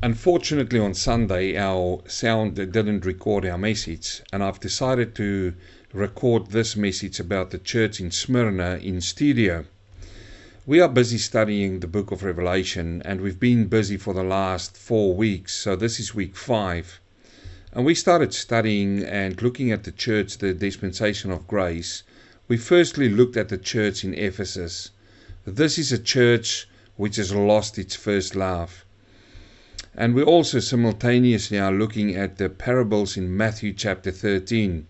unfortunately, on Sunday, our sound didn't record our message, and I've decided to record this message about the church in Smyrna in studio. We are busy studying the book of Revelation, and we've been busy for the last four weeks, so this is week five. And we started studying and looking at the church, the dispensation of grace. We firstly looked at the church in Ephesus. This is a church which has lost its first love. And we also simultaneously are looking at the parables in Matthew chapter 13.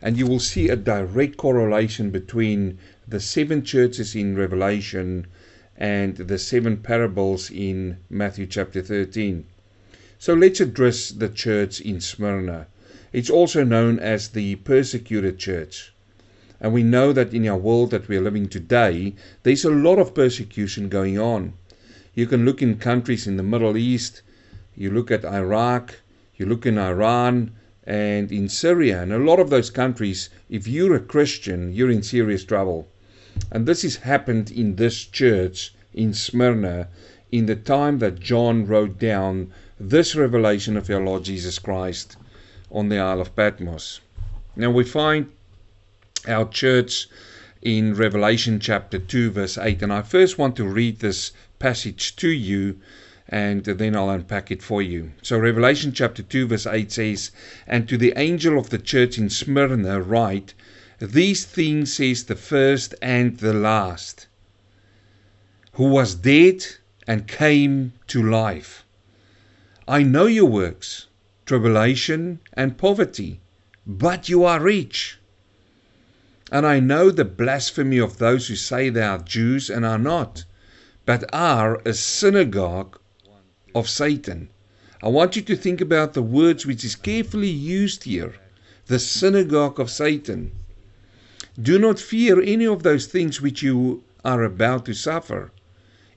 And you will see a direct correlation between the seven churches in Revelation and the seven parables in Matthew chapter 13. So let's address the church in Smyrna. It's also known as the persecuted church. And we know that in our world that we are living today, there's a lot of persecution going on. You can look in countries in the Middle East, you look at Iraq, you look in Iran, and in Syria, and a lot of those countries, if you're a Christian, you're in serious trouble. And this has happened in this church in Smyrna in the time that John wrote down this revelation of our Lord Jesus Christ on the Isle of Patmos. Now we find our church in Revelation chapter 2, verse 8. And I first want to read this passage to you and then I'll unpack it for you. So, Revelation chapter 2, verse 8 says, And to the angel of the church in Smyrna write, These things says the first and the last, who was dead and came to life. I know your works, tribulation and poverty, but you are rich. And I know the blasphemy of those who say they are Jews and are not, but are a synagogue of Satan. I want you to think about the words which is carefully used here the synagogue of Satan. Do not fear any of those things which you are about to suffer.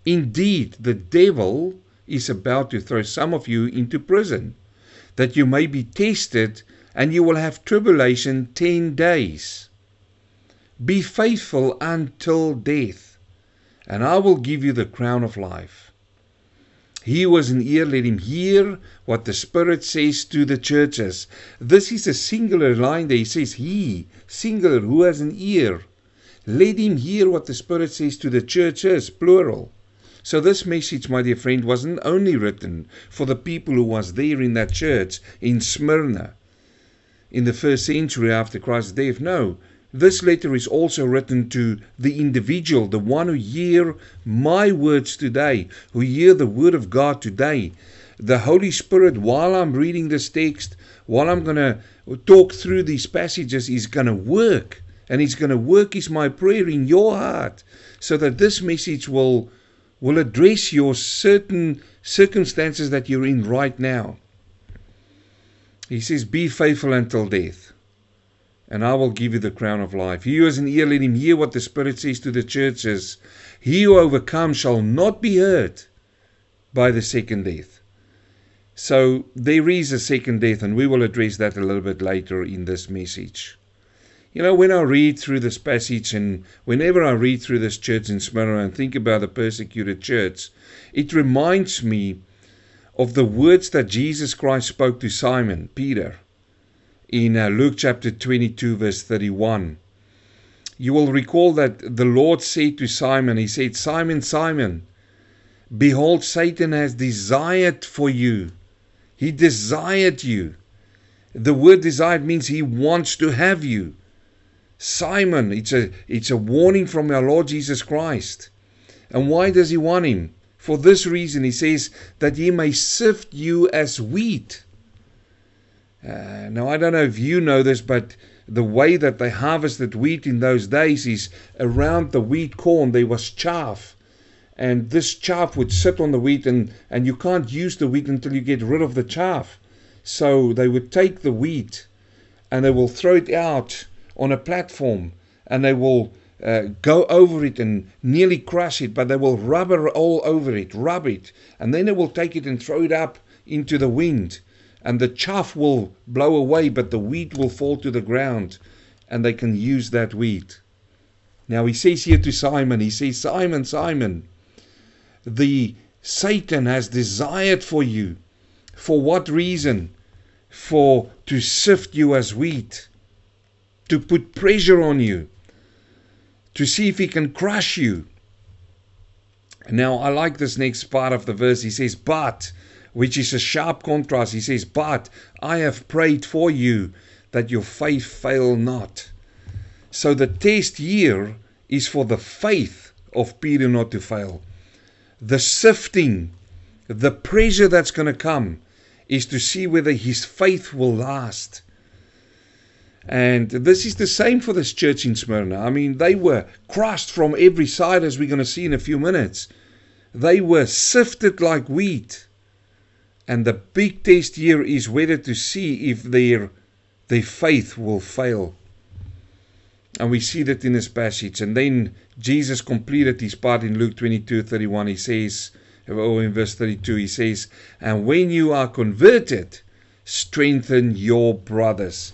Indeed, the devil is about to throw some of you into prison, that you may be tested, and you will have tribulation ten days. Be faithful until death, and I will give you the crown of life. He was an ear, let him hear what the Spirit says to the churches. This is a singular line there. He says, He, singular, who has an ear. Let him hear what the Spirit says to the churches, plural. So this message, my dear friend, wasn't only written for the people who was there in that church in Smyrna in the first century after Christ's death. No, this letter is also written to the individual, the one who hear my words today, who hear the word of God today. The Holy Spirit, while I'm reading this text, while I'm going to talk through these passages, is going to work. And He's going to work, is my prayer, in your heart, so that this message will, will address your certain circumstances that you're in right now. He says, Be faithful until death and I will give you the crown of life. He who has an ear, let him hear what the Spirit says to the churches. He who overcomes shall not be hurt by the second death. So there is a second death, and we will address that a little bit later in this message. You know, when I read through this passage, and whenever I read through this church in Smyrna and think about the persecuted church, it reminds me of the words that Jesus Christ spoke to Simon Peter in uh, Luke chapter 22, verse 31. You will recall that the Lord said to Simon, He said, Simon, Simon, behold, Satan has desired for you. He desired you. The word desired means he wants to have you. Simon, it's a, it's a warning from our Lord Jesus Christ. And why does he want him? For this reason, he says, that he may sift you as wheat. Uh, now, I don't know if you know this, but the way that they harvested wheat in those days is around the wheat corn there was chaff. And this chaff would sit on the wheat, and, and you can't use the wheat until you get rid of the chaff. So they would take the wheat and they will throw it out on a platform and they will uh, go over it and nearly crush it, but they will rubber all over it, rub it, and then they will take it and throw it up into the wind and the chaff will blow away, but the wheat will fall to the ground, and they can use that wheat. Now he says here to Simon, he says, Simon, Simon, the Satan has desired for you. For what reason? For to sift you as wheat, to put pressure on you, to see if he can crush you. Now, I like this next part of the verse. He says, But, which is a sharp contrast, he says, But I have prayed for you that your faith fail not. So the test here is for the faith of Peter not to fail. The sifting, the pressure that's going to come is to see whether his faith will last. And this is the same for this church in Smyrna. I mean, they were crushed from every side, as we're going to see in a few minutes. They were sifted like wheat. And the big test here is whether to see if their, their faith will fail. And we see that in this passage. And then Jesus completed his part in Luke 22 31. He says, or in verse 32, he says, And when you are converted, strengthen your brothers.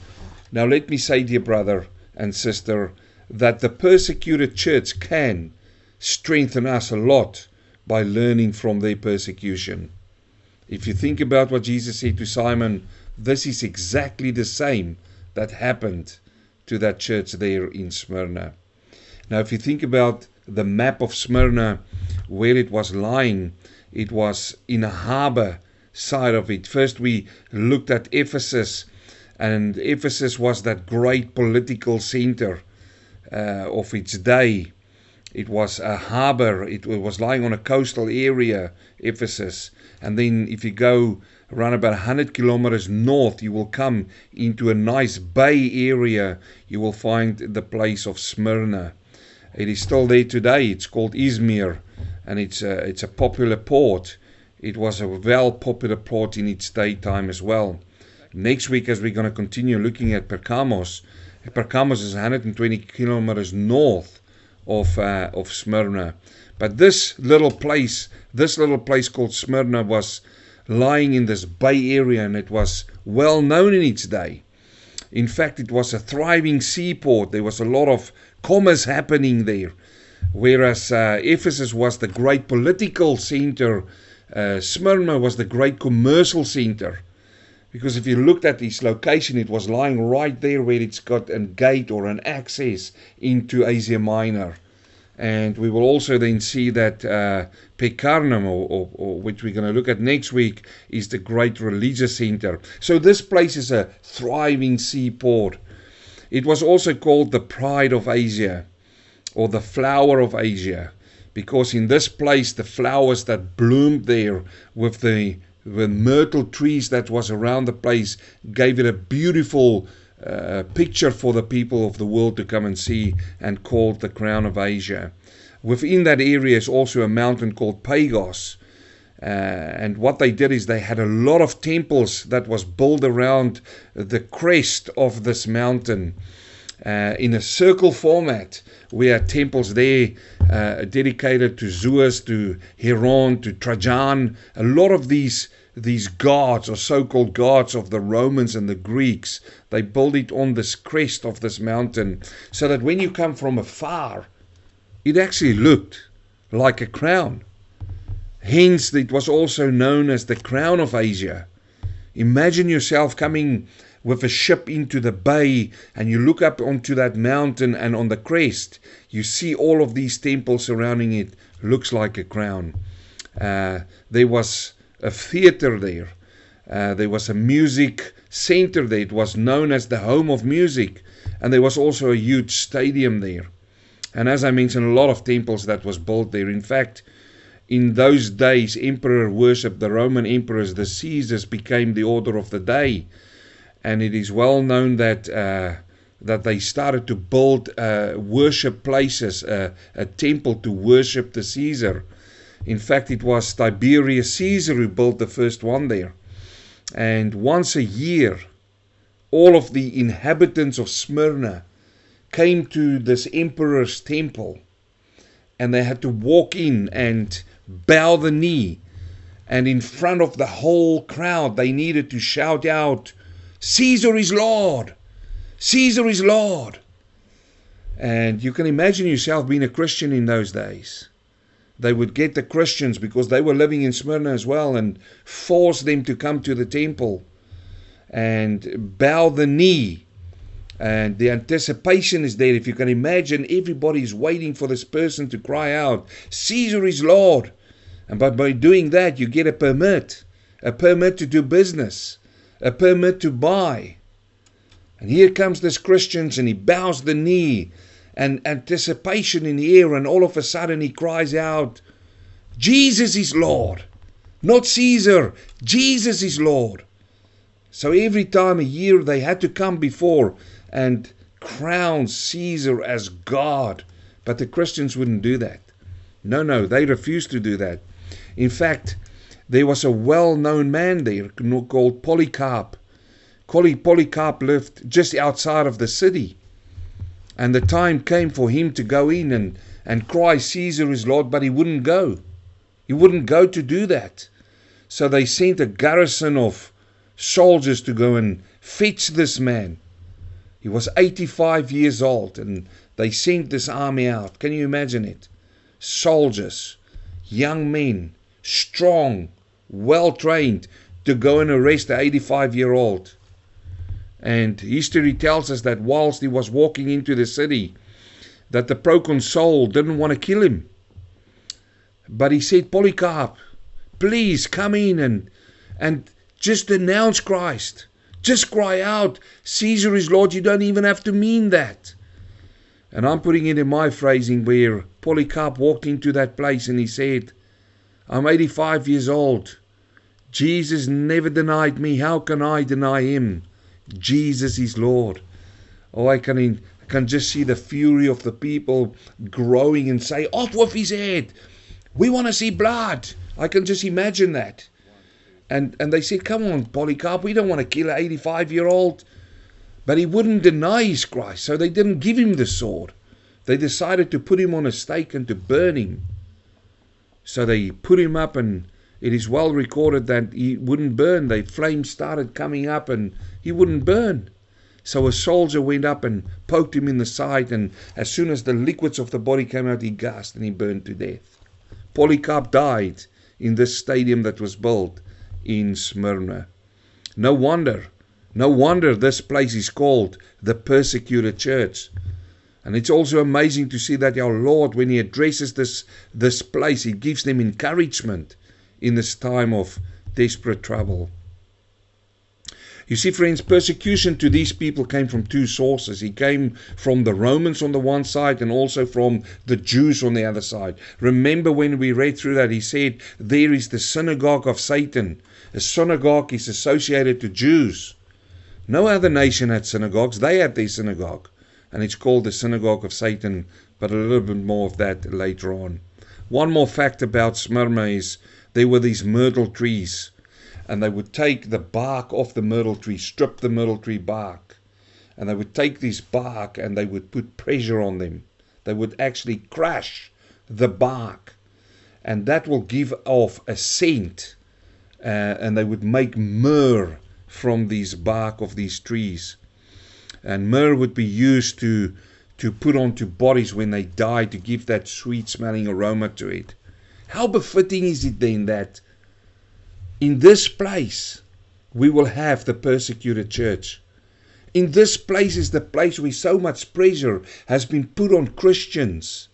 Now, let me say, dear brother and sister, that the persecuted church can strengthen us a lot by learning from their persecution. If you think about what Jesus said to Simon, this is exactly the same that happened to that church there in Smyrna. Now, if you think about the map of Smyrna, where it was lying, it was in a harbor side of it. First, we looked at Ephesus, and Ephesus was that great political center uh, of its day. It was a harbor, it was lying on a coastal area, Ephesus. And then, if you go around about 100 kilometers north, you will come into a nice bay area. You will find the place of Smyrna. It is still there today. It's called Izmir, and it's a, it's a popular port. It was a well popular port in its daytime as well. Next week, as we're going to continue looking at Pergamos, Pergamos is 120 kilometers north of uh, of Smyrna. But this little place, this little place called Smyrna, was lying in this bay area, and it was well known in its day. In fact, it was a thriving seaport. There was a lot of commerce happening there. Whereas uh, Ephesus was the great political center, uh, Smyrna was the great commercial center. Because if you looked at its location, it was lying right there where it's got a gate or an access into Asia Minor. And we will also then see that uh, Pergamum, or, or, or, which we're going to look at next week, is the great religious center. So this place is a thriving seaport. It was also called the pride of Asia, or the flower of Asia, because in this place the flowers that bloomed there with the the myrtle trees that was around the place gave it a beautiful uh, picture for the people of the world to come and see and called the crown of Asia. Within that area is also a mountain called Pagos. Uh, and what they did is they had a lot of temples that was built around the crest of this mountain uh, in a circle format. We had temples there uh, dedicated to Zeus, to Heron, to Trajan. A lot of these these gods or so-called gods of the Romans and the Greeks, they built it on this crest of this mountain, so that when you come from afar, it actually looked like a crown. Hence, it was also known as the crown of Asia. Imagine yourself coming with a ship into the bay and you look up onto that mountain and on the crest you see all of these temples surrounding it looks like a crown uh, there was a theater there. Uh, there was a music center there. It was known as the home of music. And there was also a huge stadium there. And as i mentioned a lot of temples that was built there. In fact in those days emperor worship the roman emperors. The caesars became the order of the day. And it is well known that uh, that they started to build uh, worship places, uh, a temple to worship the Caesar. In fact, it was Tiberius Caesar who built the first one there. And once a year, all of the inhabitants of Smyrna came to this emperor's temple and they had to walk in and bow the knee. And in front of the whole crowd, they needed to shout out, Caesar is Lord! Caesar is Lord! And you can imagine yourself being a Christian in those days. They would get the Christians because they were living in Smyrna as well and force them to come to the temple and bow the knee. And the anticipation is there. If you can imagine, everybody's waiting for this person to cry out, Caesar is Lord. And by, by doing that, you get a permit, a permit to do business, a permit to buy. And here comes this Christian and he bows the knee and anticipation in the air, and all of a sudden he cries out, Jesus is Lord, not Caesar, Jesus is Lord. So every time a year they had to come before and crown Caesar as God. But the Christians wouldn't do that. No, no, they refused to do that. In fact, there was a well known man there called Polycarp. Polycarp lived just outside of the city. And the time came for him to go in and, and cry, Caesar is Lord, but he wouldn't go. He wouldn't go to do that. So they sent a garrison of soldiers to go and fetch this man. He was 85 years old and they sent this army out. Can you imagine it? Soldiers, young men, strong, well trained to go and arrest the 85 year old. And history tells us that whilst he was walking into the city, that the proconsul didn't want to kill him. But he said, Polycarp, please come in and and just announce Christ. Just cry out, Caesar is Lord. You don't even have to mean that. And I'm putting it in my phrasing where Polycarp walked into that place and he said, I'm 85 years old. Jesus never denied me. How can I deny him? Jesus is Lord. Oh, I can, can just see the fury of the people growing and say, Off with his head. We want to see blood. I can just imagine that. And, and they said, Come on, Polycarp, we don't want to kill an 85 year old. But he wouldn't deny his Christ, so they didn't give him the sword. They decided to put him on a stake and to burn him. So they put him up, and it is well recorded that he wouldn't burn. The flames started coming up, and he wouldn't burn. So a soldier went up and poked him in the side, and as soon as the liquids of the body came out, he gasped and he burned to death. Polycarp died in this stadium that was built in Smyrna. No wonder, no wonder this place is called the persecuted church. And it's also amazing to see that our Lord, when He addresses this, this place, He gives them encouragement in this time of desperate trouble. You see, friends, persecution to these people came from two sources. It came from the Romans on the one side and also from the Jews on the other side. Remember when we read through that, he said, There is the synagogue of Satan. A synagogue is associated to Jews. No other nation had synagogues, they had their synagogue. And it's called the synagogue of Satan, but a little bit more of that later on. One more fact about Smyrna is there were these myrtle trees and they would take the bark off the myrtle tree, strip the myrtle tree bark, and they would take this bark and they would put pressure on them. They would actually crush the bark, and that will give off a scent, uh, and they would make myrrh from this bark of these trees. And myrrh would be used to to put onto bodies when they die to give that sweet smelling aroma to it. How befitting is it then that in this place, we will have the persecuted church. In this place is the place where so much pressure has been put on Christians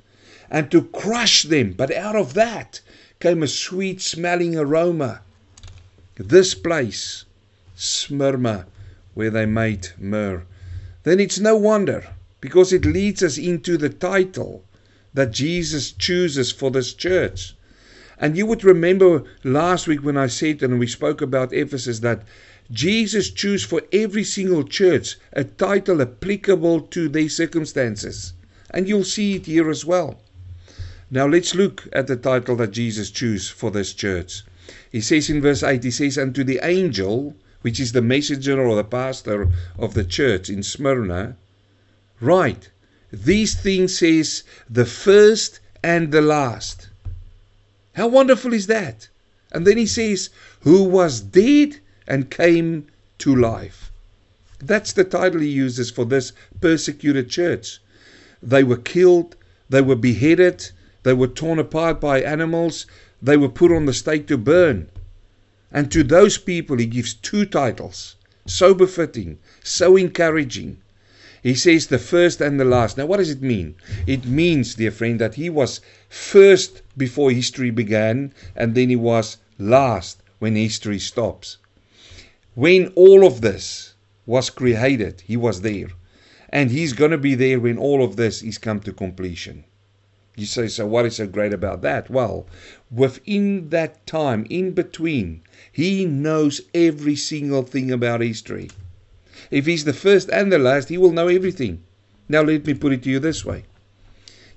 and to crush them. But out of that came a sweet smelling aroma. This place, Smyrna, where they made myrrh. Then it's no wonder because it leads us into the title that Jesus chooses for this church. And you would remember last week when I said and we spoke about Ephesus that Jesus chose for every single church a title applicable to their circumstances. And you'll see it here as well. Now let's look at the title that Jesus chose for this church. He says in verse 8, he says, Unto the angel, which is the messenger or the pastor of the church in Smyrna, write, These things says the first and the last how wonderful is that? And then he says, Who was dead and came to life. That's the title he uses for this persecuted church. They were killed, they were beheaded, they were torn apart by animals, they were put on the stake to burn. And to those people, he gives two titles so befitting, so encouraging. He says the first and the last. Now, what does it mean? It means, dear friend, that he was first before history began, and then he was last when history stops. When all of this was created, he was there. And he's going to be there when all of this is come to completion. You say, so what is so great about that? Well, within that time, in between, he knows every single thing about history. If he's the first and the last, he will know everything. Now, let me put it to you this way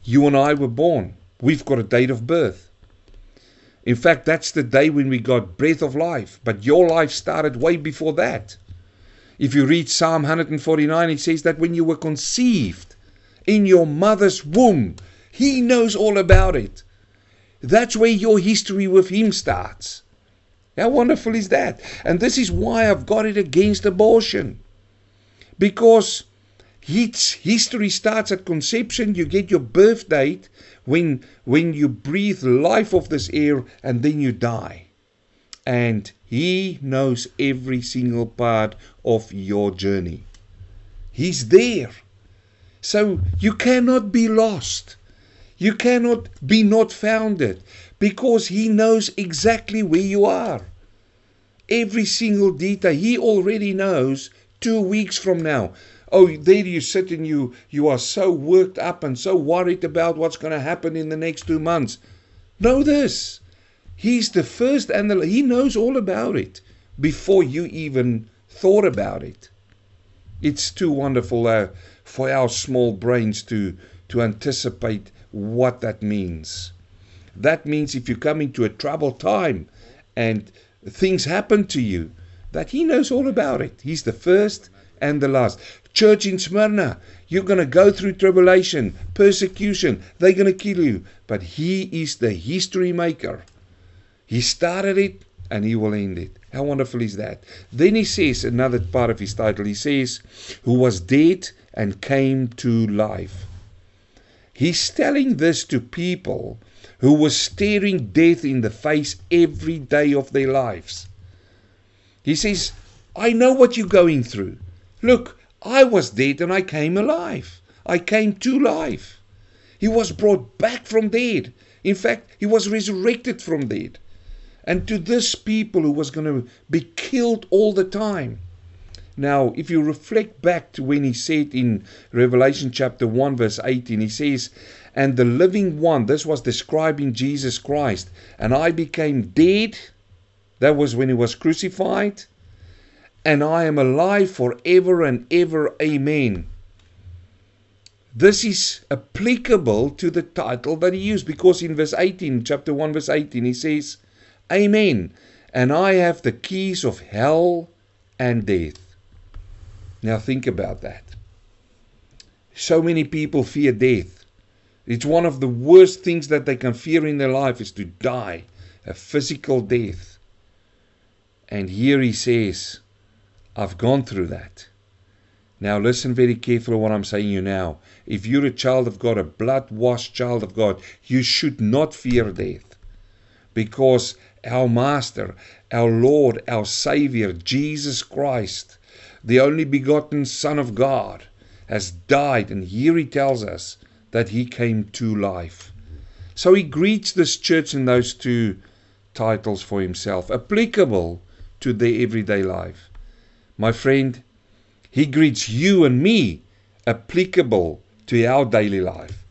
You and I were born, we've got a date of birth. In fact, that's the day when we got breath of life, but your life started way before that. If you read Psalm 149, it says that when you were conceived in your mother's womb, He knows all about it. That's where your history with Him starts. How wonderful is that? And this is why I've got it against abortion. Because its history starts at conception, you get your birth date when, when you breathe life of this air and then you die and He knows every single part of your journey. He's there. So you cannot be lost. You cannot be not founded because He knows exactly where you are. Every single detail. He already knows two weeks from now. Oh, there you sit and you, you are so worked up and so worried about what's going to happen in the next two months. Know this He's the first and he knows all about it before you even thought about it. It's too wonderful uh, for our small brains to, to anticipate what that means. That means if you come into a troubled time and things happen to you, that He knows all about it. He's the first and the last. Church in Smyrna, you're going to go through tribulation, persecution, they're going to kill you, but He is the history maker. He started it and he will end it. How wonderful is that? Then he says, another part of his title, he says, who was dead and came to life. He's telling this to people who were staring death in the face every day of their lives. He says, I know what you're going through. Look, I was dead and I came alive. I came to life. He was brought back from dead. In fact, he was resurrected from dead and to this people who was going to be killed all the time. Now, if you reflect back to when he said in Revelation chapter 1, verse 18, he says, And the living one, this was describing Jesus Christ, and I became dead. That was when he was crucified. And I am alive forever and ever. Amen. This is applicable to the title that he used because in verse 18, chapter 1, verse 18, he says, Amen. And I have the keys of hell and death. Now think about that. So many people fear death. It's one of the worst things that they can fear in their life is to die, a physical death. And here he says, I've gone through that. Now listen very carefully what I'm saying you now. If you're a child of God, a blood washed child of God, you should not fear death. Because our Master, our Lord, our Savior, Jesus Christ, the only begotten Son of God, has died, and here he tells us that he came to life. So he greets this church in those two titles for himself, applicable to their everyday life. My friend, he greets you and me, applicable to our daily life.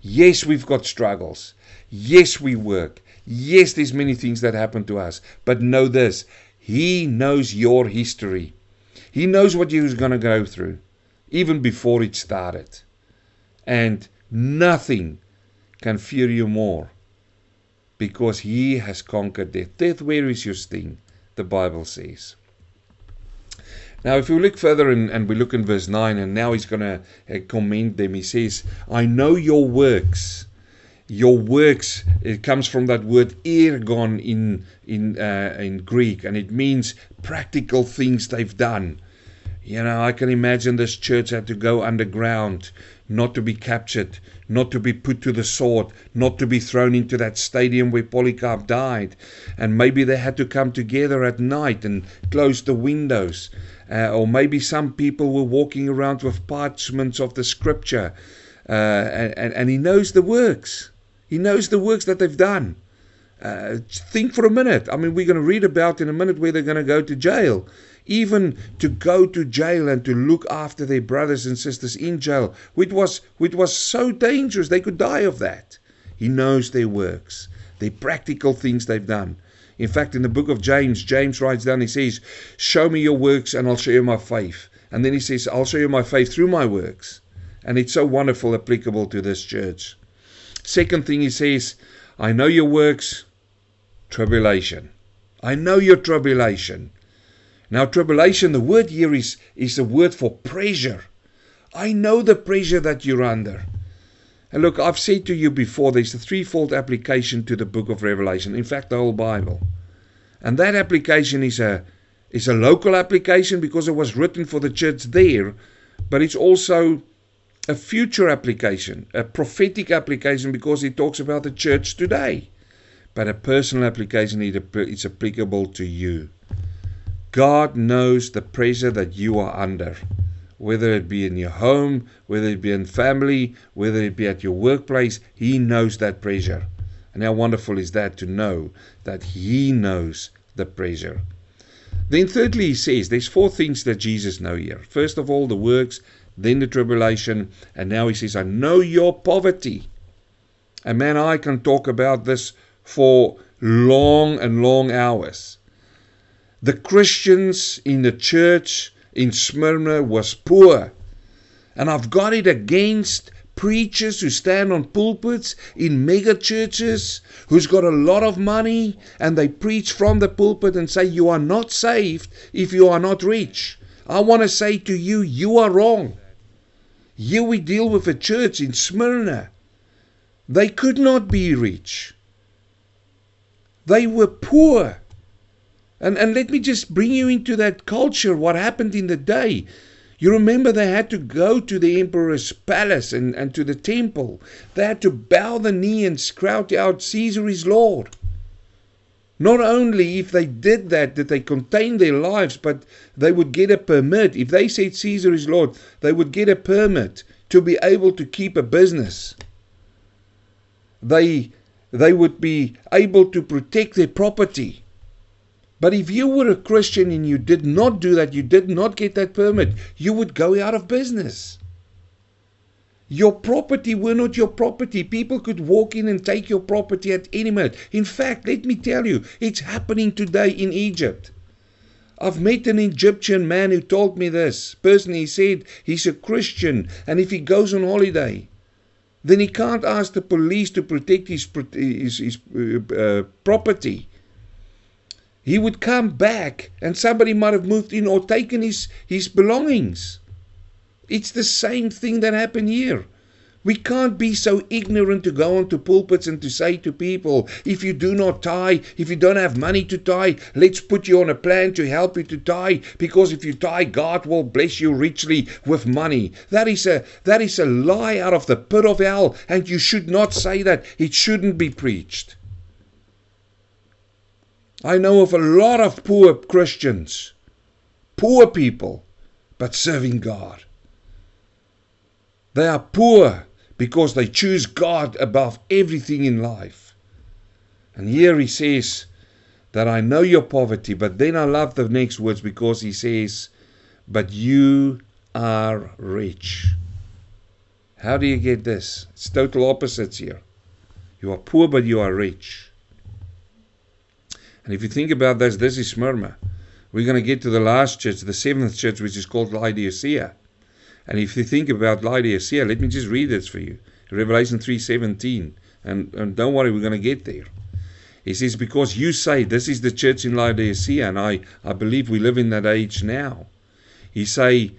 Yes, we've got struggles. Yes, we work. Yes, there's many things that happen to us, but know this He knows your history. He knows what you're going to go through, even before it started. And nothing can fear you more because He has conquered death. Death, where is your sting? The Bible says. Now, if you look further in, and we look in verse 9, and now he's going to uh, commend them, he says, I know your works your works it comes from that word ergon in in uh, in Greek and it means practical things they've done You know, I can imagine this church had to go underground, not to be captured, not to be put to the sword, not to be thrown into that stadium where Polycarp died. And maybe they had to come together at night and close the windows. Uh, or maybe some people were walking around with parchments of the scripture. Uh, and, and he knows the works. He knows the works that they've done. Uh, think for a minute. I mean, we're going to read about in a minute where they're going to go to jail. Even to go to jail and to look after their brothers and sisters in jail, which was, which was so dangerous, they could die of that. He knows their works, their practical things they've done. In fact, in the book of James, James writes down, he says, Show me your works and I'll show you my faith. And then he says, I'll show you my faith through my works. And it's so wonderful, applicable to this church. Second thing he says, I know your works, tribulation. I know your tribulation. Now, tribulation, the word here is, is a word for pressure. I know the pressure that you're under. And look, I've said to you before, there's a threefold application to the book of Revelation. In fact, the whole Bible. And that application is a, is a local application because it was written for the church there, but it's also a future application, a prophetic application because it talks about the church today. But a personal application, it's applicable to you. God knows the pressure that you are under, whether it be in your home, whether it be in family, whether it be at your workplace. He knows that pressure. And how wonderful is that to know that He knows the pressure. Then, thirdly, He says there's four things that Jesus knows here. First of all, the works, then the tribulation, and now He says, I know your poverty. And man, I can talk about this for long and long hours. The Christians in the church in Smyrna was poor. And I've got it against preachers who stand on pulpits in mega churches who's got a lot of money and they preach from the pulpit and say you are not saved if you are not rich. I want to say to you, you are wrong. Here we deal with a church in Smyrna. They could not be rich. They were poor. And, and let me just bring you into that culture, what happened in the day. You remember they had to go to the emperor's palace and, and to the temple. They had to bow the knee and shout out, Caesar is Lord. Not only if they did that, did they contain their lives, but they would get a permit. If they said Caesar is Lord, they would get a permit to be able to keep a business. They, they would be able to protect their property. But if you were a Christian and you did not do that, you did not get that permit, you would go out of business. Your property were not your property. People could walk in and take your property at any minute. In fact, let me tell you, it's happening today in Egypt. I've met an Egyptian man who told me this. Personally, he said he's a Christian and if he goes on holiday, then he can't ask the police to protect his, his, his uh, uh, property he would come back and somebody might have moved in or taken his, his belongings. It's the same thing that happened here. We can't be so ignorant to go onto pulpits and to say to people, if you do not tithe, if you don't have money to tithe, let's put you on a plan to help you to tithe, because if you tithe, God will bless you richly with money. That is a that is a lie out of the pit of hell, and you should not say that. It shouldn't be preached. I know of a lot of poor Christians, poor people, but serving God. They are poor because they choose God above everything in life. And here he says that I know your poverty, but then I love the next words because he says, But you are rich. How do you get this? It's total opposites here. You are poor, but you are rich. And if you think about this, this is Smyrna. We're going to get to the last church, the seventh church, which is called Laodicea. And if you think about Laodicea, let me just read this for you. Revelation 3.17. And, and don't worry, we're going to get there. He says, because you say this is the church in Laodicea, and I, I believe we live in that age now. He say,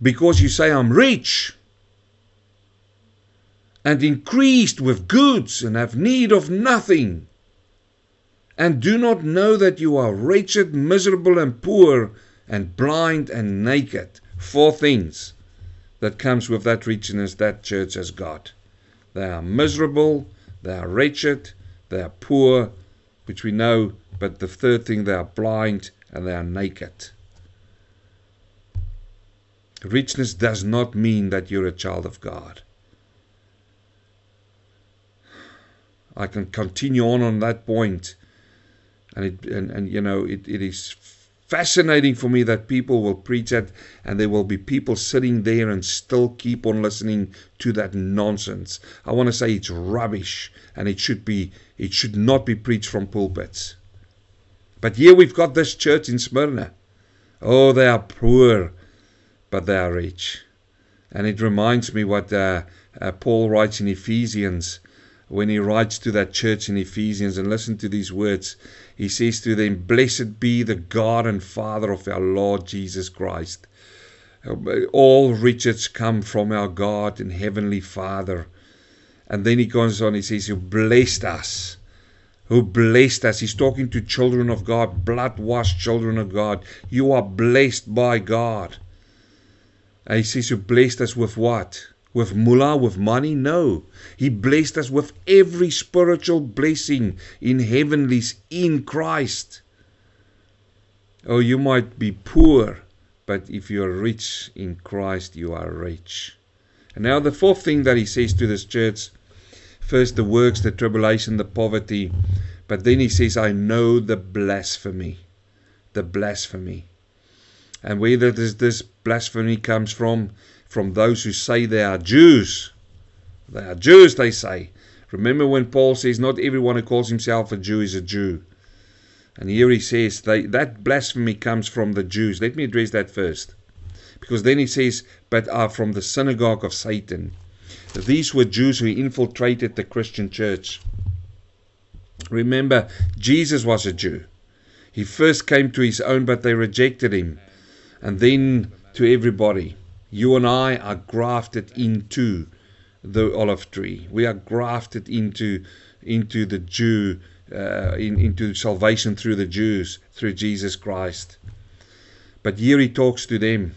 because you say I'm rich and increased with goods and have need of nothing, and do not know that you are wretched, miserable, and poor, and blind and naked. Four things that comes with that richness that church has got. They are miserable, they are wretched, they are poor, which we know, but the third thing, they are blind and they are naked. Richness does not mean that you're a child of God. I can continue on on that point, and it and, and you know it, it is fascinating for me that people will preach it and there will be people sitting there and still keep on listening to that nonsense. I want to say it's rubbish and it should be it should not be preached from pulpits. But here we've got this church in Smyrna. Oh, they are poor, but they are rich. And it reminds me what uh, uh, Paul writes in Ephesians when he writes to that church in Ephesians. And listen to these words. He says to them, Blessed be the God and Father of our Lord Jesus Christ. All riches come from our God and Heavenly Father. And then he goes on, he says, Who blessed us. Who blessed us. He's talking to children of God, blood washed children of God. You are blessed by God. And he says, Who blessed us with what? With mullah, with money. No. He blessed us with every spiritual blessing in heavenlies in Christ. Oh, you might be poor, but if you are rich in Christ, you are rich. And now, the fourth thing that he says to this church first, the works, the tribulation, the poverty, but then he says, I know the blasphemy. The blasphemy. And where does this blasphemy comes from? From those who say they are Jews. They are Jews, they say. Remember when Paul says, Not everyone who calls himself a Jew is a Jew. And here he says, they, That blasphemy comes from the Jews. Let me address that first. Because then he says, But are from the synagogue of Satan. These were Jews who infiltrated the Christian church. Remember, Jesus was a Jew. He first came to his own, but they rejected him. And then to everybody. You and I are grafted into the olive tree. We are grafted into into the Jew, uh, in, into salvation through the Jews, through Jesus Christ. But here he talks to them.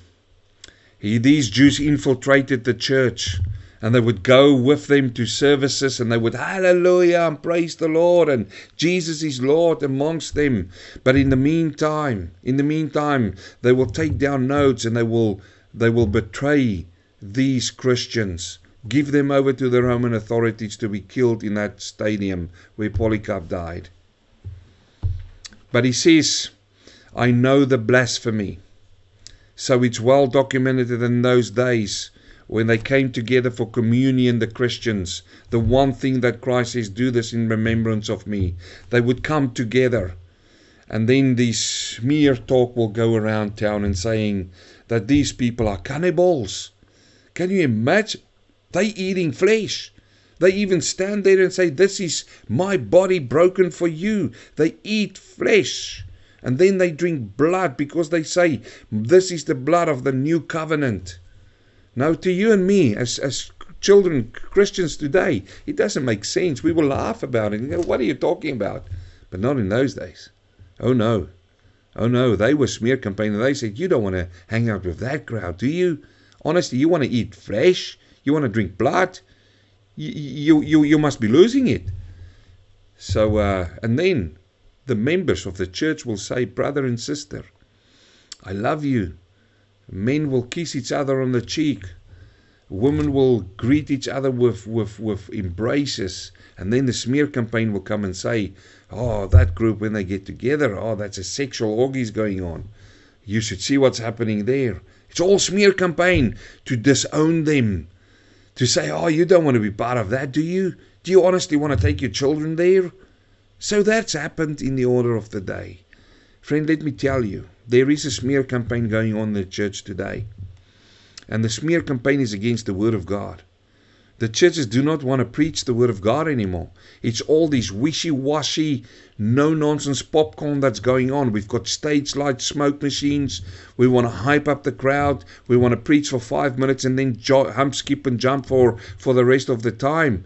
He, these Jews infiltrated the church and they would go with them to services and they would hallelujah and praise the Lord and Jesus is Lord amongst them. But in the meantime, in the meantime, they will take down notes and they will they will betray these Christians, give them over to the Roman authorities to be killed in that stadium where Polycarp died. But he says, I know the blasphemy. So it's well documented in those days when they came together for communion, the Christians, the one thing that Christ says, do this in remembrance of me. They would come together. And then this smear talk will go around town and saying, that these people are cannibals. Can you imagine? They eating flesh. They even stand there and say, This is my body broken for you. They eat flesh. And then they drink blood because they say, This is the blood of the new covenant. Now, to you and me, as, as children, Christians today, it doesn't make sense. We will laugh about it. And go, What are you talking about? But not in those days. Oh, no. Oh no, they were smear campaigning. They said, You don't want to hang out with that crowd, do you? Honestly, you want to eat flesh? You want to drink blood? You, you, you, you must be losing it. So, uh, and then the members of the church will say, Brother and sister, I love you. Men will kiss each other on the cheek. Women will greet each other with, with, with embraces. And then the smear campaign will come and say, Oh, that group, when they get together, oh, that's a sexual orgies going on. You should see what's happening there. It's all smear campaign to disown them. To say, oh, you don't want to be part of that, do you? Do you honestly want to take your children there? So that's happened in the order of the day. Friend, let me tell you, there is a smear campaign going on in the church today. And the smear campaign is against the Word of God. The churches do not want to preach the Word of God anymore. It's all these wishy washy, no nonsense popcorn that's going on. We've got stage lights, smoke machines. We want to hype up the crowd. We want to preach for five minutes and then hump, skip, and jump for, for the rest of the time.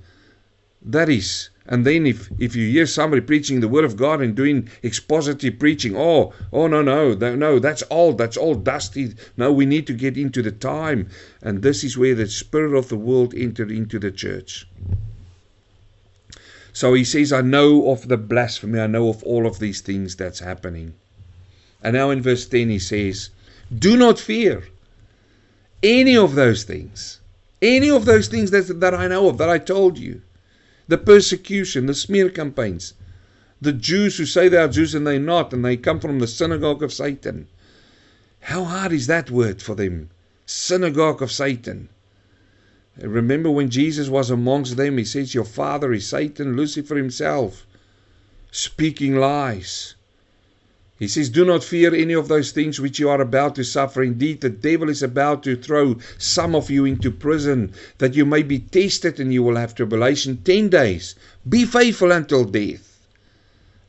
That is And then if, if you hear somebody preaching the word of God and doing expository preaching, oh, oh no, no, no, that's old, that's all dusty. No, we need to get into the time. And this is where the spirit of the world entered into the church. So he says, I know of the blasphemy, I know of all of these things that's happening. And now in verse 10 he says, Do not fear any of those things. Any of those things that, that I know of, that I told you the persecution, the smear campaigns, the Jews who say they are Jews and they're not, and they come from the synagogue of Satan. How hard is that word for them? Synagogue of Satan. Remember when Jesus was amongst them, he says, Your father is Satan, Lucifer himself, speaking lies. He says, Do not fear any of those things which you are about to suffer. Indeed, the devil is about to throw some of you into prison, that you may be tested and you will have tribulation ten days. Be faithful until death,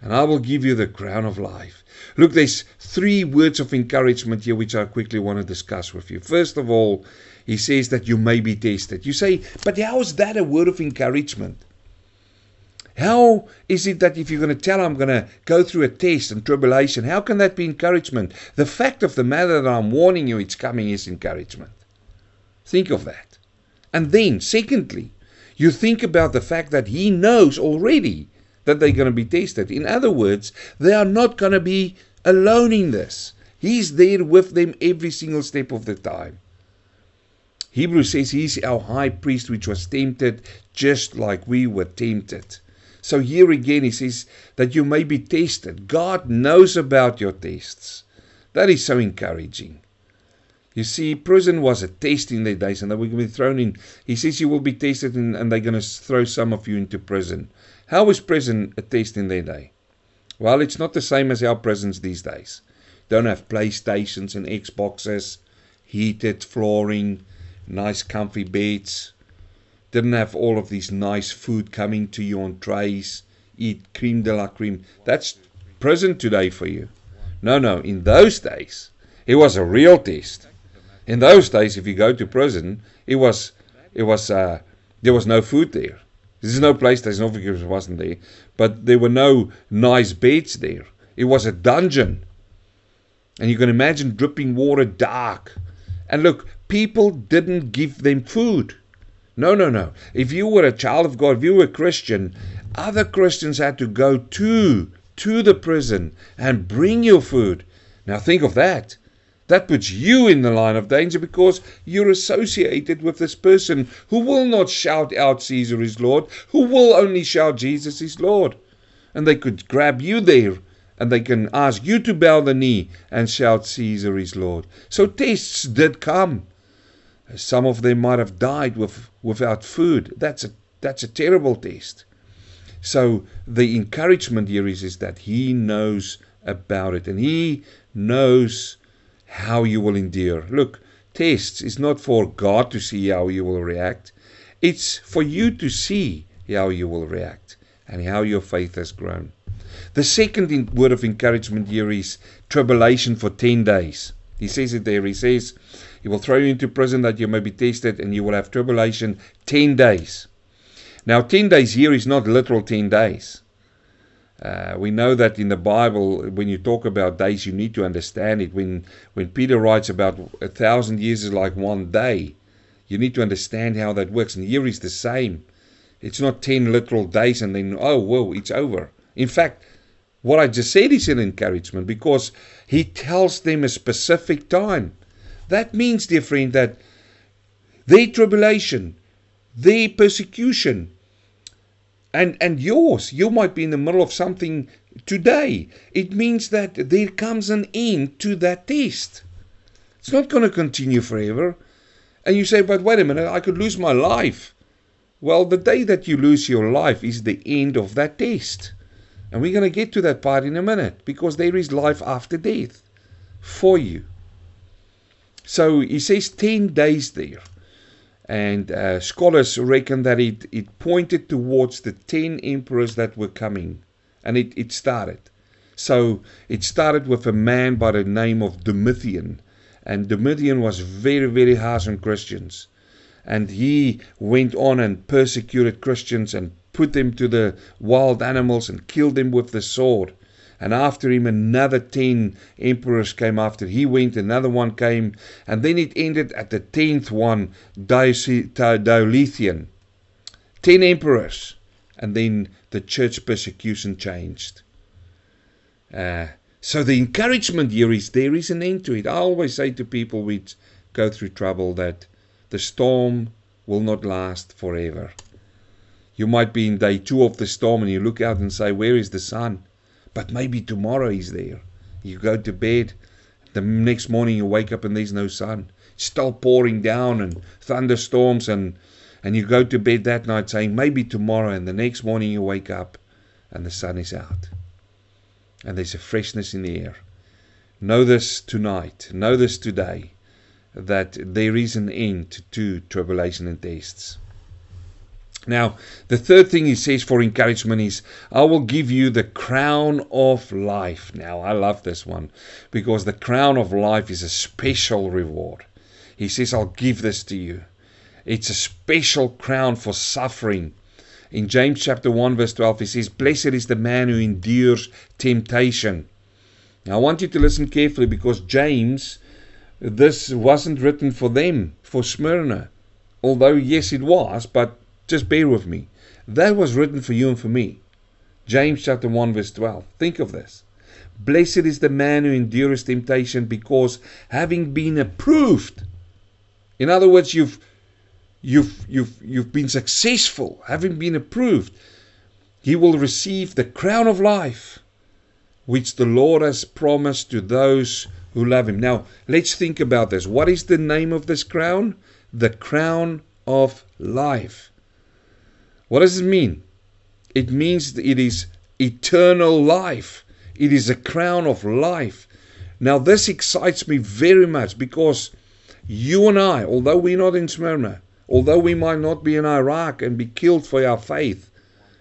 and I will give you the crown of life. Look, there's three words of encouragement here which I quickly want to discuss with you. First of all, he says that you may be tested. You say, but how is that a word of encouragement? How is it that if you're going to tell I'm going to go through a test and tribulation, how can that be encouragement? The fact of the matter that I'm warning you it's coming is encouragement. Think of that. And then, secondly, you think about the fact that he knows already that they're going to be tested. In other words, they are not going to be alone in this. He's there with them every single step of the time. Hebrews says he's our high priest which was tempted just like we were tempted. So here again, he says that you may be tested. God knows about your tests. That is so encouraging. You see, prison was a test in their days, and they were going to be thrown in. He says you will be tested, and, and they're going to throw some of you into prison. How was prison a test in their day? Well, it's not the same as our prisons these days. Don't have PlayStations and Xboxes, heated flooring, nice comfy beds didn't have all of these nice food coming to you on trays, eat cream de la cream. That's prison today for you. No, no, in those days, it was a real test. In those days, if you go to prison, it was, it was, uh, there was no food there. There's no PlayStation, obviously wasn't there, but there were no nice beds there. It was a dungeon. And you can imagine dripping water dark. And look, people didn't give them food. No, no, no. If you were a child of God, if you were a Christian, other Christians had to go to to the prison and bring you food. Now think of that. That puts you in the line of danger because you're associated with this person who will not shout out Caesar is Lord, who will only shout Jesus is Lord. And they could grab you there and they can ask you to bow the knee and shout Caesar is Lord. So tests did come. Some of them might have died with, without food. That's a, that's a terrible test. So the encouragement here is, is that he knows about it and he knows how you will endure. Look, tests is not for God to see how you will react. It's for you to see how you will react and how your faith has grown. The second word of encouragement here is tribulation for 10 days. He says it there. He says, He will throw you into prison that you may be tested, and you will have tribulation 10 days. Now, 10 days here is not literal 10 days. Uh, we know that in the Bible, when you talk about days, you need to understand it. When, when Peter writes about a thousand years is like one day, you need to understand how that works. And here is the same. It's not 10 literal days and then, oh, whoa, it's over. In fact, what I just said is an encouragement because he tells them a specific time. That means, dear friend, that their tribulation, their persecution, and, and yours, you might be in the middle of something today. It means that there comes an end to that test. It's not going to continue forever. And you say, but wait a minute, I could lose my life. Well, the day that you lose your life is the end of that test. And we're going to get to that part in a minute because there is life after death for you. So he says 10 days there. And uh, scholars reckon that it, it pointed towards the 10 emperors that were coming. And it, it started. So it started with a man by the name of Domitian. And Domitian was very, very harsh on Christians. And he went on and persecuted Christians and put them to the wild animals and killed them with the sword. And after him, another ten emperors came after he went, another one came, and then it ended at the tenth one, Diocletian. Ten emperors. And then the church persecution changed. Uh, so the encouragement here is there is an end to it. I always say to people which go through trouble that the storm will not last forever. You might be in day two of the storm and you look out and say, Where is the sun? But maybe tomorrow he's there. You go to bed, the next morning you wake up and there's no sun. It's still pouring down and thunderstorms and and you go to bed that night saying maybe tomorrow and the next morning you wake up and the sun is out and there's a freshness in the air. Know this tonight, know this today, that there is an end to tribulation and tests. Now, the third thing he says for encouragement is, I will give you the crown of life. Now, I love this one because the crown of life is a special reward. He says, I'll give this to you. It's a special crown for suffering in James chapter 1, verse 12, he says, Blessed is the man who endures temptation. Now, I want you to listen carefully because James, this wasn't written for them, for Smyrna. Although, yes, it was, but just bear with me. That was written for you and for me. James chapter 1, verse 12. Think of this. Blessed is the man who endures temptation because having been approved, in other words, you've you've, you've, you've been successful, having been approved, he will receive the crown of life which the Lord has promised to those who love him. Now, let's think about this. What is the name of this crown? The crown of life. What does it mean? It means that it is eternal life. It is a crown of life. Now, this excites me very much because you and I, although we're not in Smyrna, although we might not be in Iraq and be killed for our faith,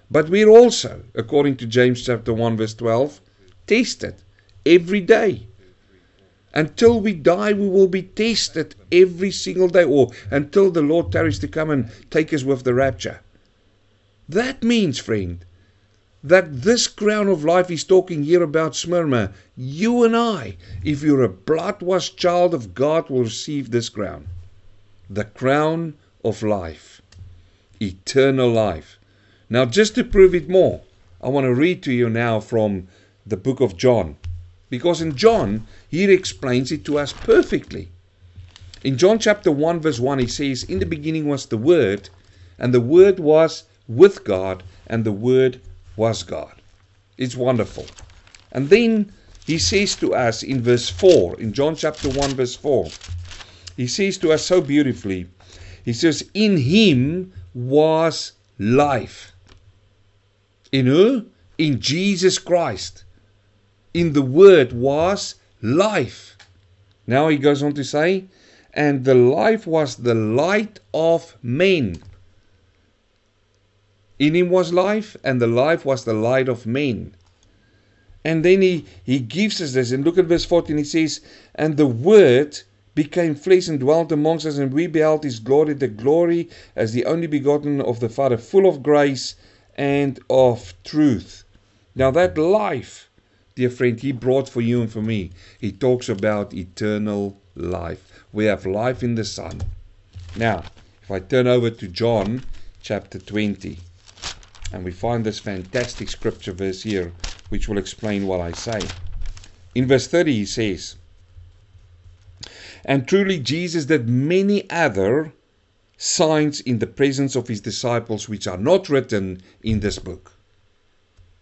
but we're also, according to James chapter 1, verse 12, tested every day. Until we die, we will be tested every single day, or until the Lord tarries to come and take us with the rapture. That means, friend, that this crown of life is talking here about Smyrna, you and I, if you're a blood washed child of God, will receive this crown. The crown of life, eternal life. Now, just to prove it more, I want to read to you now from the book of John, because in John, he explains it to us perfectly. In John chapter 1, verse 1, he says, In the beginning was the Word, and the Word was with God, and the Word was God. It's wonderful. And then he says to us in verse 4, in John chapter 1, verse 4, he says to us so beautifully, he says, In him was life. In who? In Jesus Christ. In the Word was life. Now he goes on to say, And the life was the light of men. In him was life, and the life was the light of men. And then he, he gives us this, and look at verse 14. He says, And the Word became flesh and dwelt amongst us, and we beheld his glory, the glory as the only begotten of the Father, full of grace and of truth. Now, that life, dear friend, he brought for you and for me, he talks about eternal life. We have life in the Son. Now, if I turn over to John chapter 20, and we find this fantastic scripture verse here, which will explain what I say. In verse 30, he says, and truly, Jesus did many other signs in the presence of his disciples, which are not written in this book.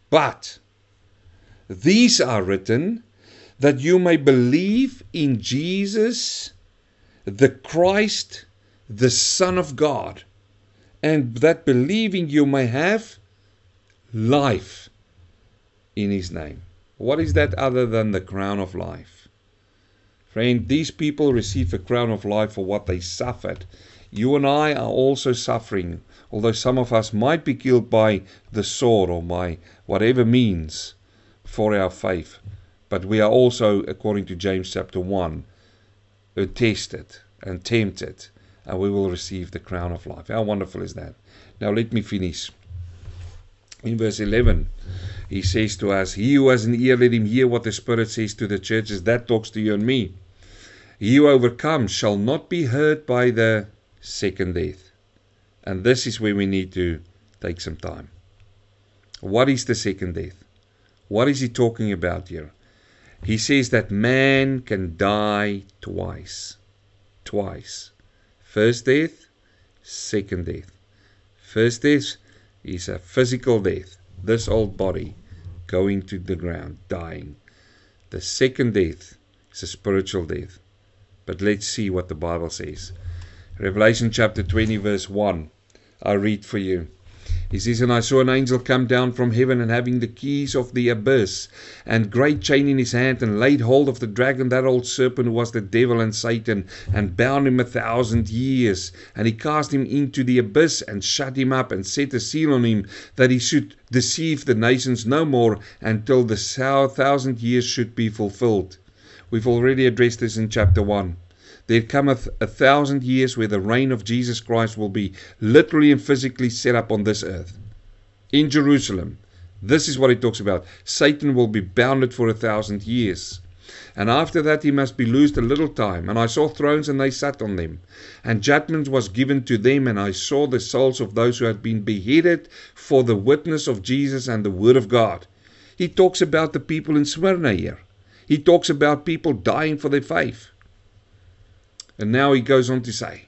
But these are written that you may believe in Jesus, the Christ, the Son of God, and that believing you may have life in his name. What is that other than the crown of life? Friend, these people receive a crown of life for what they suffered. You and I are also suffering, although some of us might be killed by the sword or by whatever means for our faith. But we are also, according to James chapter 1, tested and tempted, and we will receive the crown of life. How wonderful is that? Now, let me finish. In verse 11, he says to us, He who has an ear, let him hear what the Spirit says to the churches. That talks to you and me. He who overcomes shall not be hurt by the second death. And this is where we need to take some time. What is the second death? What is he talking about here? He says that man can die twice. Twice. First death, second death. First death is a physical death. This old body going to the ground, dying. The second death is a spiritual death. But let's see what the Bible says. Revelation chapter 20, verse 1. I read for you. He says, And I saw an angel come down from heaven, and having the keys of the abyss, and great chain in his hand, and laid hold of the dragon, that old serpent who was the devil and Satan, and bound him a thousand years. And he cast him into the abyss, and shut him up, and set a seal on him, that he should deceive the nations no more, until the thousand years should be fulfilled. We've already addressed this in chapter 1. There cometh a thousand years where the reign of Jesus Christ will be literally and physically set up on this earth. In Jerusalem. This is what he talks about. Satan will be bounded for a thousand years. And after that he must be loosed a little time. And I saw thrones, and they sat on them. And judgment was given to them. And I saw the souls of those who had been beheaded for the witness of Jesus and the word of God. He talks about the people in Smyrna here. He talks about people dying for their faith. And now he goes on to say,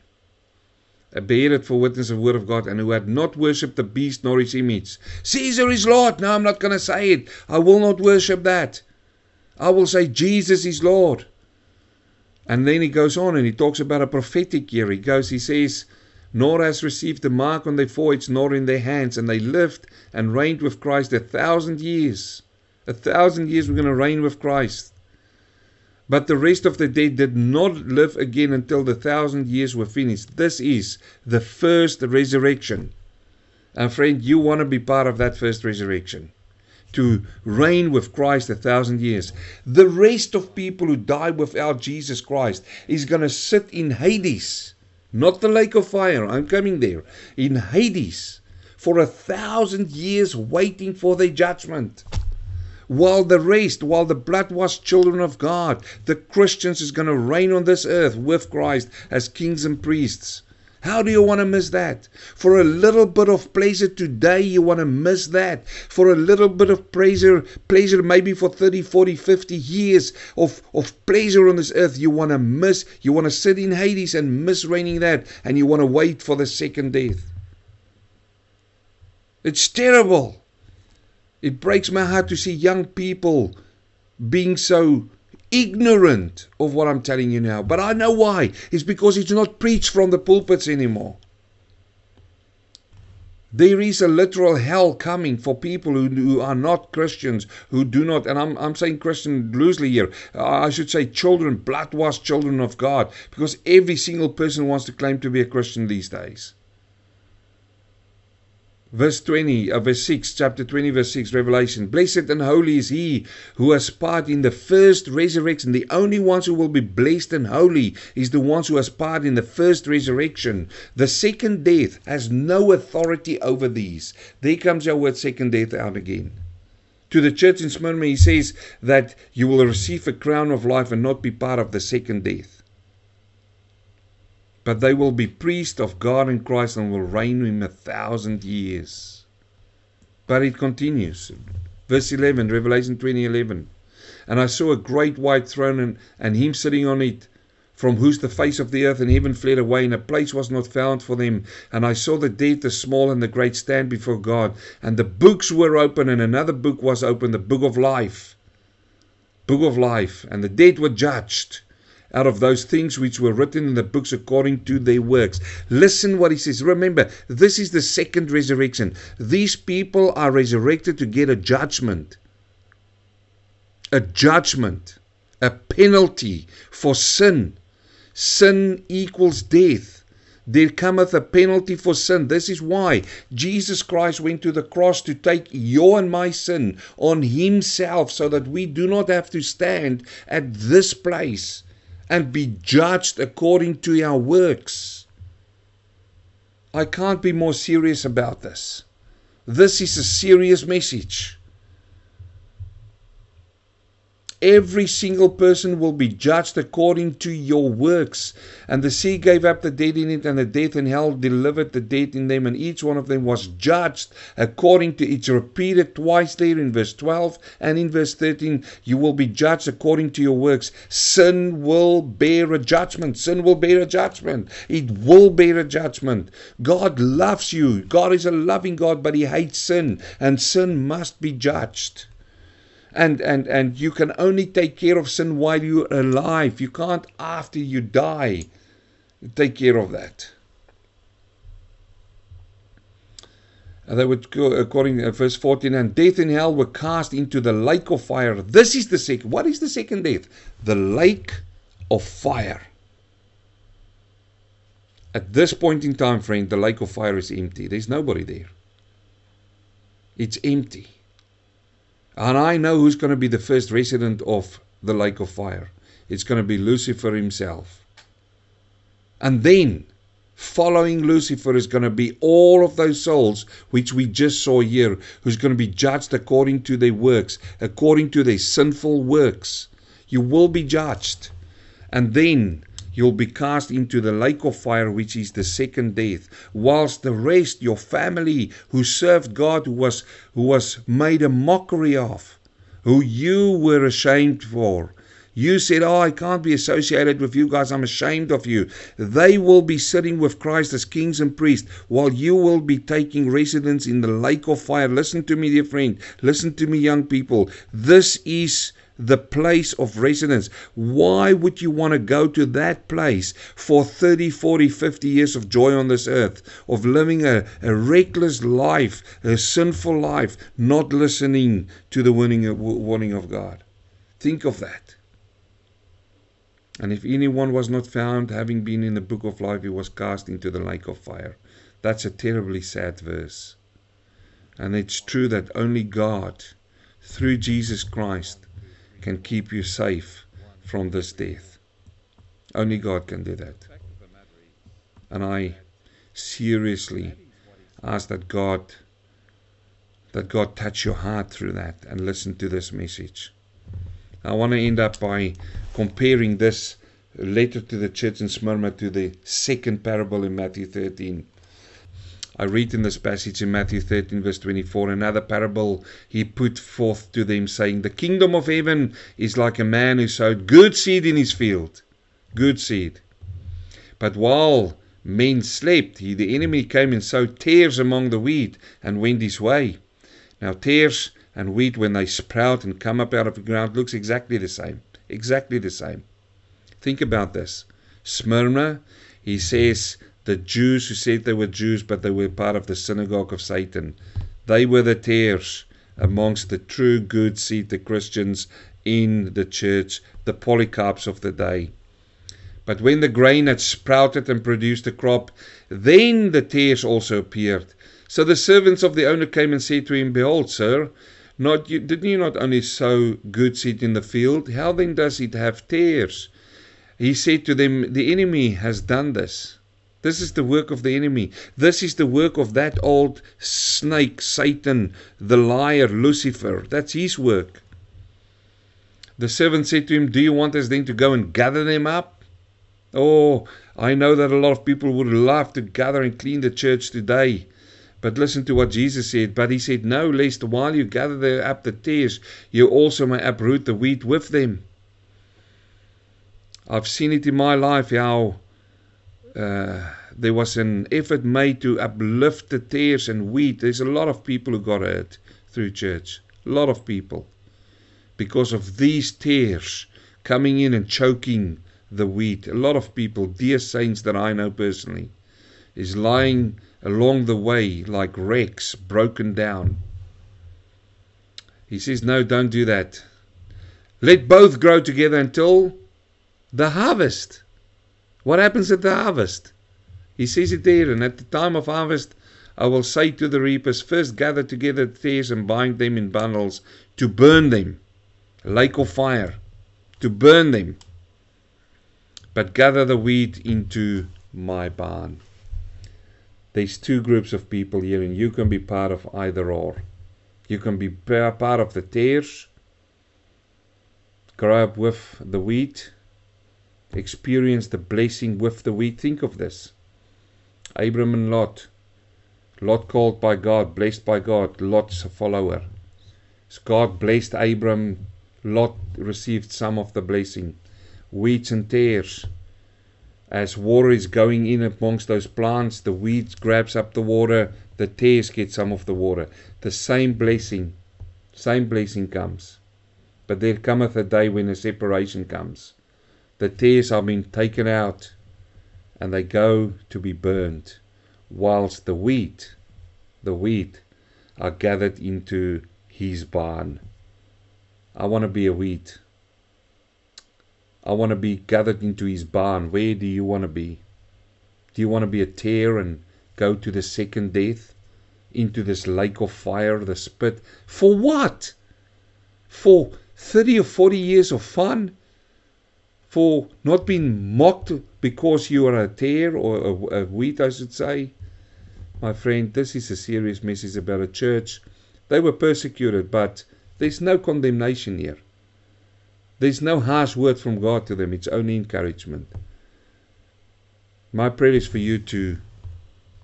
a for witness of the word of God, and who had not worshipped the beast nor his image. Caesar is Lord. No, I'm not going to say it. I will not worship that. I will say Jesus is Lord. And then he goes on and he talks about a prophetic year. He goes, he says, nor has received the mark on their foreheads nor in their hands, and they lived and reigned with Christ a thousand years. A thousand years we're going to reign with Christ. But the rest of the dead did not live again until the thousand years were finished. This is the first resurrection. And friend, you want to be part of that first resurrection. To reign with Christ a thousand years. The rest of people who died without Jesus Christ is going to sit in Hades. Not the lake of fire. I'm coming there. In Hades. For a thousand years waiting for their judgment while the rest, while the blood washed children of God, the Christians, is going to reign on this earth with Christ as kings and priests. How do you want to miss that? For a little bit of pleasure today, you want to miss that. For a little bit of pleasure, pleasure maybe for 30, 40, 50 years of, of pleasure on this earth, you want to miss. You want to sit in Hades and miss reigning that, and you want to wait for the second death. It's terrible. It breaks my heart to see young people being so ignorant of what I'm telling you now. But I know why. It's because it's not preached from the pulpits anymore. There is a literal hell coming for people who, who are not Christians, who do not, and I'm, I'm saying Christian loosely here. I should say children, blood washed children of God, because every single person wants to claim to be a Christian these days. Verse 20, uh, verse 6, chapter 20, verse 6, Revelation. Blessed and holy is he who has part in the first resurrection. The only ones who will be blessed and holy is the ones who has part in the first resurrection. The second death has no authority over these. There comes our word second death out again. To the church in Smyrna, he says that you will receive a crown of life and not be part of the second death but they will be priests of God and Christ and will reign with him a thousand years. But it continues. Verse 11, Revelation 20 11. And I saw a great white throne and, and him sitting on it, from whose the face of the earth and heaven fled away, and a place was not found for them. And I saw the dead, the small and the great, stand before God. And the books were open, and another book was opened, the book of life. Book of life. And the dead were judged out of those things which were written in the books according to their works. Listen what he says. Remember, this is the second resurrection. These people are resurrected to get a judgment. A judgment, a penalty for sin. Sin equals death. There cometh a penalty for sin. This is why Jesus Christ went to the cross to take your and my sin on Himself so that we do not have to stand at this place and be judged according to our works. I can't be more serious about this. This is a serious message. Every single person will be judged according to your works. And the sea gave up the dead in it, and the death and hell delivered the dead in them, and each one of them was judged according to it's repeated twice there in verse 12 and in verse 13. You will be judged according to your works. Sin will bear a judgment. Sin will bear a judgment. It will bear a judgment. God loves you. God is a loving God, but He hates sin, and sin must be judged and and and you can only take care of sin while you're alive. You can't after you die take care of that. And they would go according to verse 14 and death and hell were cast into the lake of fire. This is the second what is the second death? The lake of fire. At this point in time friend the lake of fire is empty. There's nobody there. It's empty and I know who's going to be the first resident of the lake of fire. It's going to be Lucifer himself. And then, following Lucifer, is going to be all of those souls which we just saw here, who's going to be judged according to their works, according to their sinful works. You will be judged. And then you'll be cast into the lake of fire, which is the second death, whilst the rest, your family who served God, who was, who was made a mockery of, who you were ashamed for. You said, Oh, I can't be associated with you guys. I'm ashamed of you. They will be sitting with Christ as kings and priests, while you will be taking residence in the lake of fire. Listen to me, dear friend. Listen to me, young people. This is the place of residence. Why would you want to go to that place for 30, 40, 50 years of joy on this earth, of living a, a reckless life, a sinful life, not listening to the warning, warning of God? Think of that. And if anyone was not found, having been in the book of life, he was cast into the lake of fire. That's a terribly sad verse. And it's true that only God, through Jesus Christ, can keep you safe from this death. Only God can do that. And I seriously ask that God that God touch your heart through that and listen to this message. I want to end up by comparing this letter to the church in Smyrna to the second parable in Matthew 13. I read in this passage in Matthew 13, verse 24, another parable he put forth to them, saying, The kingdom of heaven is like a man who sowed good seed in his field. Good seed. But while men slept, he, the enemy came and sowed tares among the wheat and went his way. Now, tares and wheat, when they sprout and come up out of the ground, looks exactly the same. Exactly the same. Think about this. Smyrna, he says, the Jews who said they were Jews, but they were part of the synagogue of Satan. They were the tares amongst the true good seed, the Christians in the church, the Polycarps of the day. But when the grain had sprouted and produced a crop, then the tares also appeared. So the servants of the owner came and said to him, Behold, sir, not you, didn't you not only sow good seed in the field? How then does it have tares? He said to them, The enemy has done this. This is the work of the enemy. This is the work of that old snake, Satan, the liar, Lucifer. That's his work. The servant said to him, Do you want us then to go and gather them up? Oh, I know that a lot of people would love to gather and clean the church today. But listen to what Jesus said. But he said, No, lest while you gather up the tares, you also may uproot the wheat with them. I've seen it in my life how uh, there was an effort made to uplift the tares and wheat. There's a lot of people who got hurt through church. A lot of people. Because of these tares coming in and choking the wheat. A lot of people, dear saints that I know personally, is lying along the way like wrecks, broken down. He says, No, don't do that. Let both grow together until the harvest. What happens at the harvest? He says it there, and at the time of harvest, I will say to the reapers, First gather together the tares and bind them in bundles to burn them, lake of fire, to burn them. But gather the wheat into my barn. there's two groups of people here, and you can be part of either or. You can be part of the tares, grow up with the wheat, experience the blessing with the wheat. Think of this Abram and Lot. Lot called by God, blessed by God, Lot's a follower. God blessed Abram, Lot received some of the blessing. Weeds and tares. As water is going in amongst those plants, the weeds grabs up the water, the tares get some of the water. The same blessing, same blessing comes. But there cometh a day when a separation comes. The tares are being taken out and they go to be burned, whilst the wheat, the wheat, are gathered into his barn. I want to be a wheat. I want to be gathered into his barn. Where do you want to be? Do you want to be a tare and go to the second death? Into this lake of fire, the spit? For what? For 30 or 40 years of fun? For not being mocked because you are a tare or a, a wheat, I should say? My friend, this is a serious message about a church. They were persecuted, but there's no condemnation here. There's no harsh word from God to them, it's only encouragement. My prayer is for you to,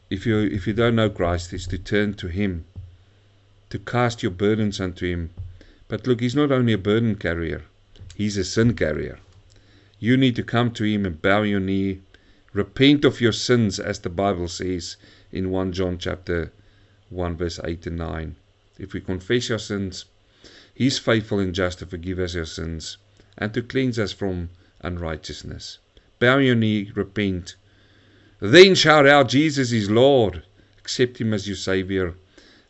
if you if you don't know Christ, is to turn to Him, to cast your burdens unto Him. But look, He's not only a burden carrier, He's a sin carrier. You need to come to Him and bow your knee, repent of your sins, as the Bible says in 1 John chapter 1, verse 8 and 9. If we confess our sins, He's faithful and just to forgive us our sins and to cleanse us from unrighteousness. Bow your knee, repent. Then shout out, Jesus is Lord. Accept Him as your Savior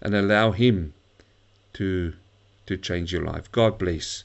and allow Him to, to change your life. God bless.